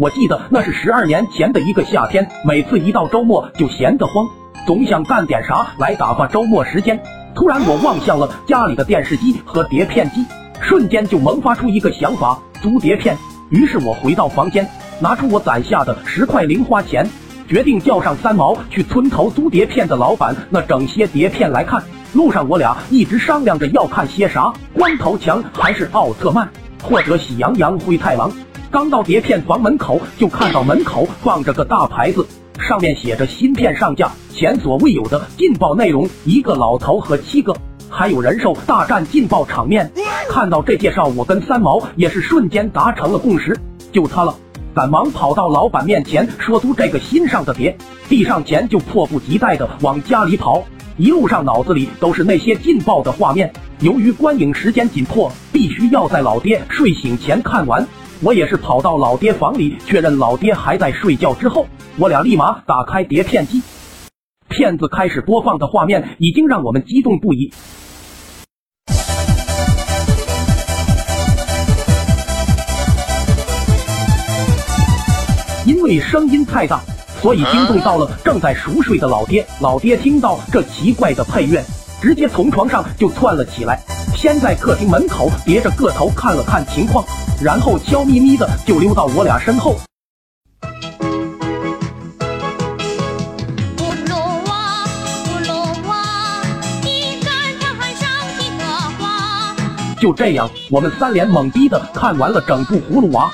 我记得那是十二年前的一个夏天，每次一到周末就闲得慌，总想干点啥来打发周末时间。突然，我望向了家里的电视机和碟片机，瞬间就萌发出一个想法：租碟片。于是我回到房间，拿出我攒下的十块零花钱，决定叫上三毛去村头租碟片的老板那整些碟片来看。路上我俩一直商量着要看些啥，光头强还是奥特曼，或者喜羊羊、灰太狼。刚到碟片房门口，就看到门口放着个大牌子，上面写着“新片上架，前所未有的劲爆内容，一个老头和七个，还有人兽大战劲爆场面。”看到这介绍，我跟三毛也是瞬间达成了共识，就他了。赶忙跑到老板面前说租这个新上的碟，递上钱就迫不及待的往家里跑。一路上脑子里都是那些劲爆的画面。由于观影时间紧迫，必须要在老爹睡醒前看完。我也是跑到老爹房里确认老爹还在睡觉之后，我俩立马打开碟片机，片子开始播放的画面已经让我们激动不已。因为声音太大，所以惊动到了正在熟睡的老爹。老爹听到这奇怪的配乐，直接从床上就窜了起来，先在客厅门口别着个头看了看情况。然后悄咪咪的就溜到我俩身后。就这样，我们三连懵逼的看完了整部《葫芦娃》。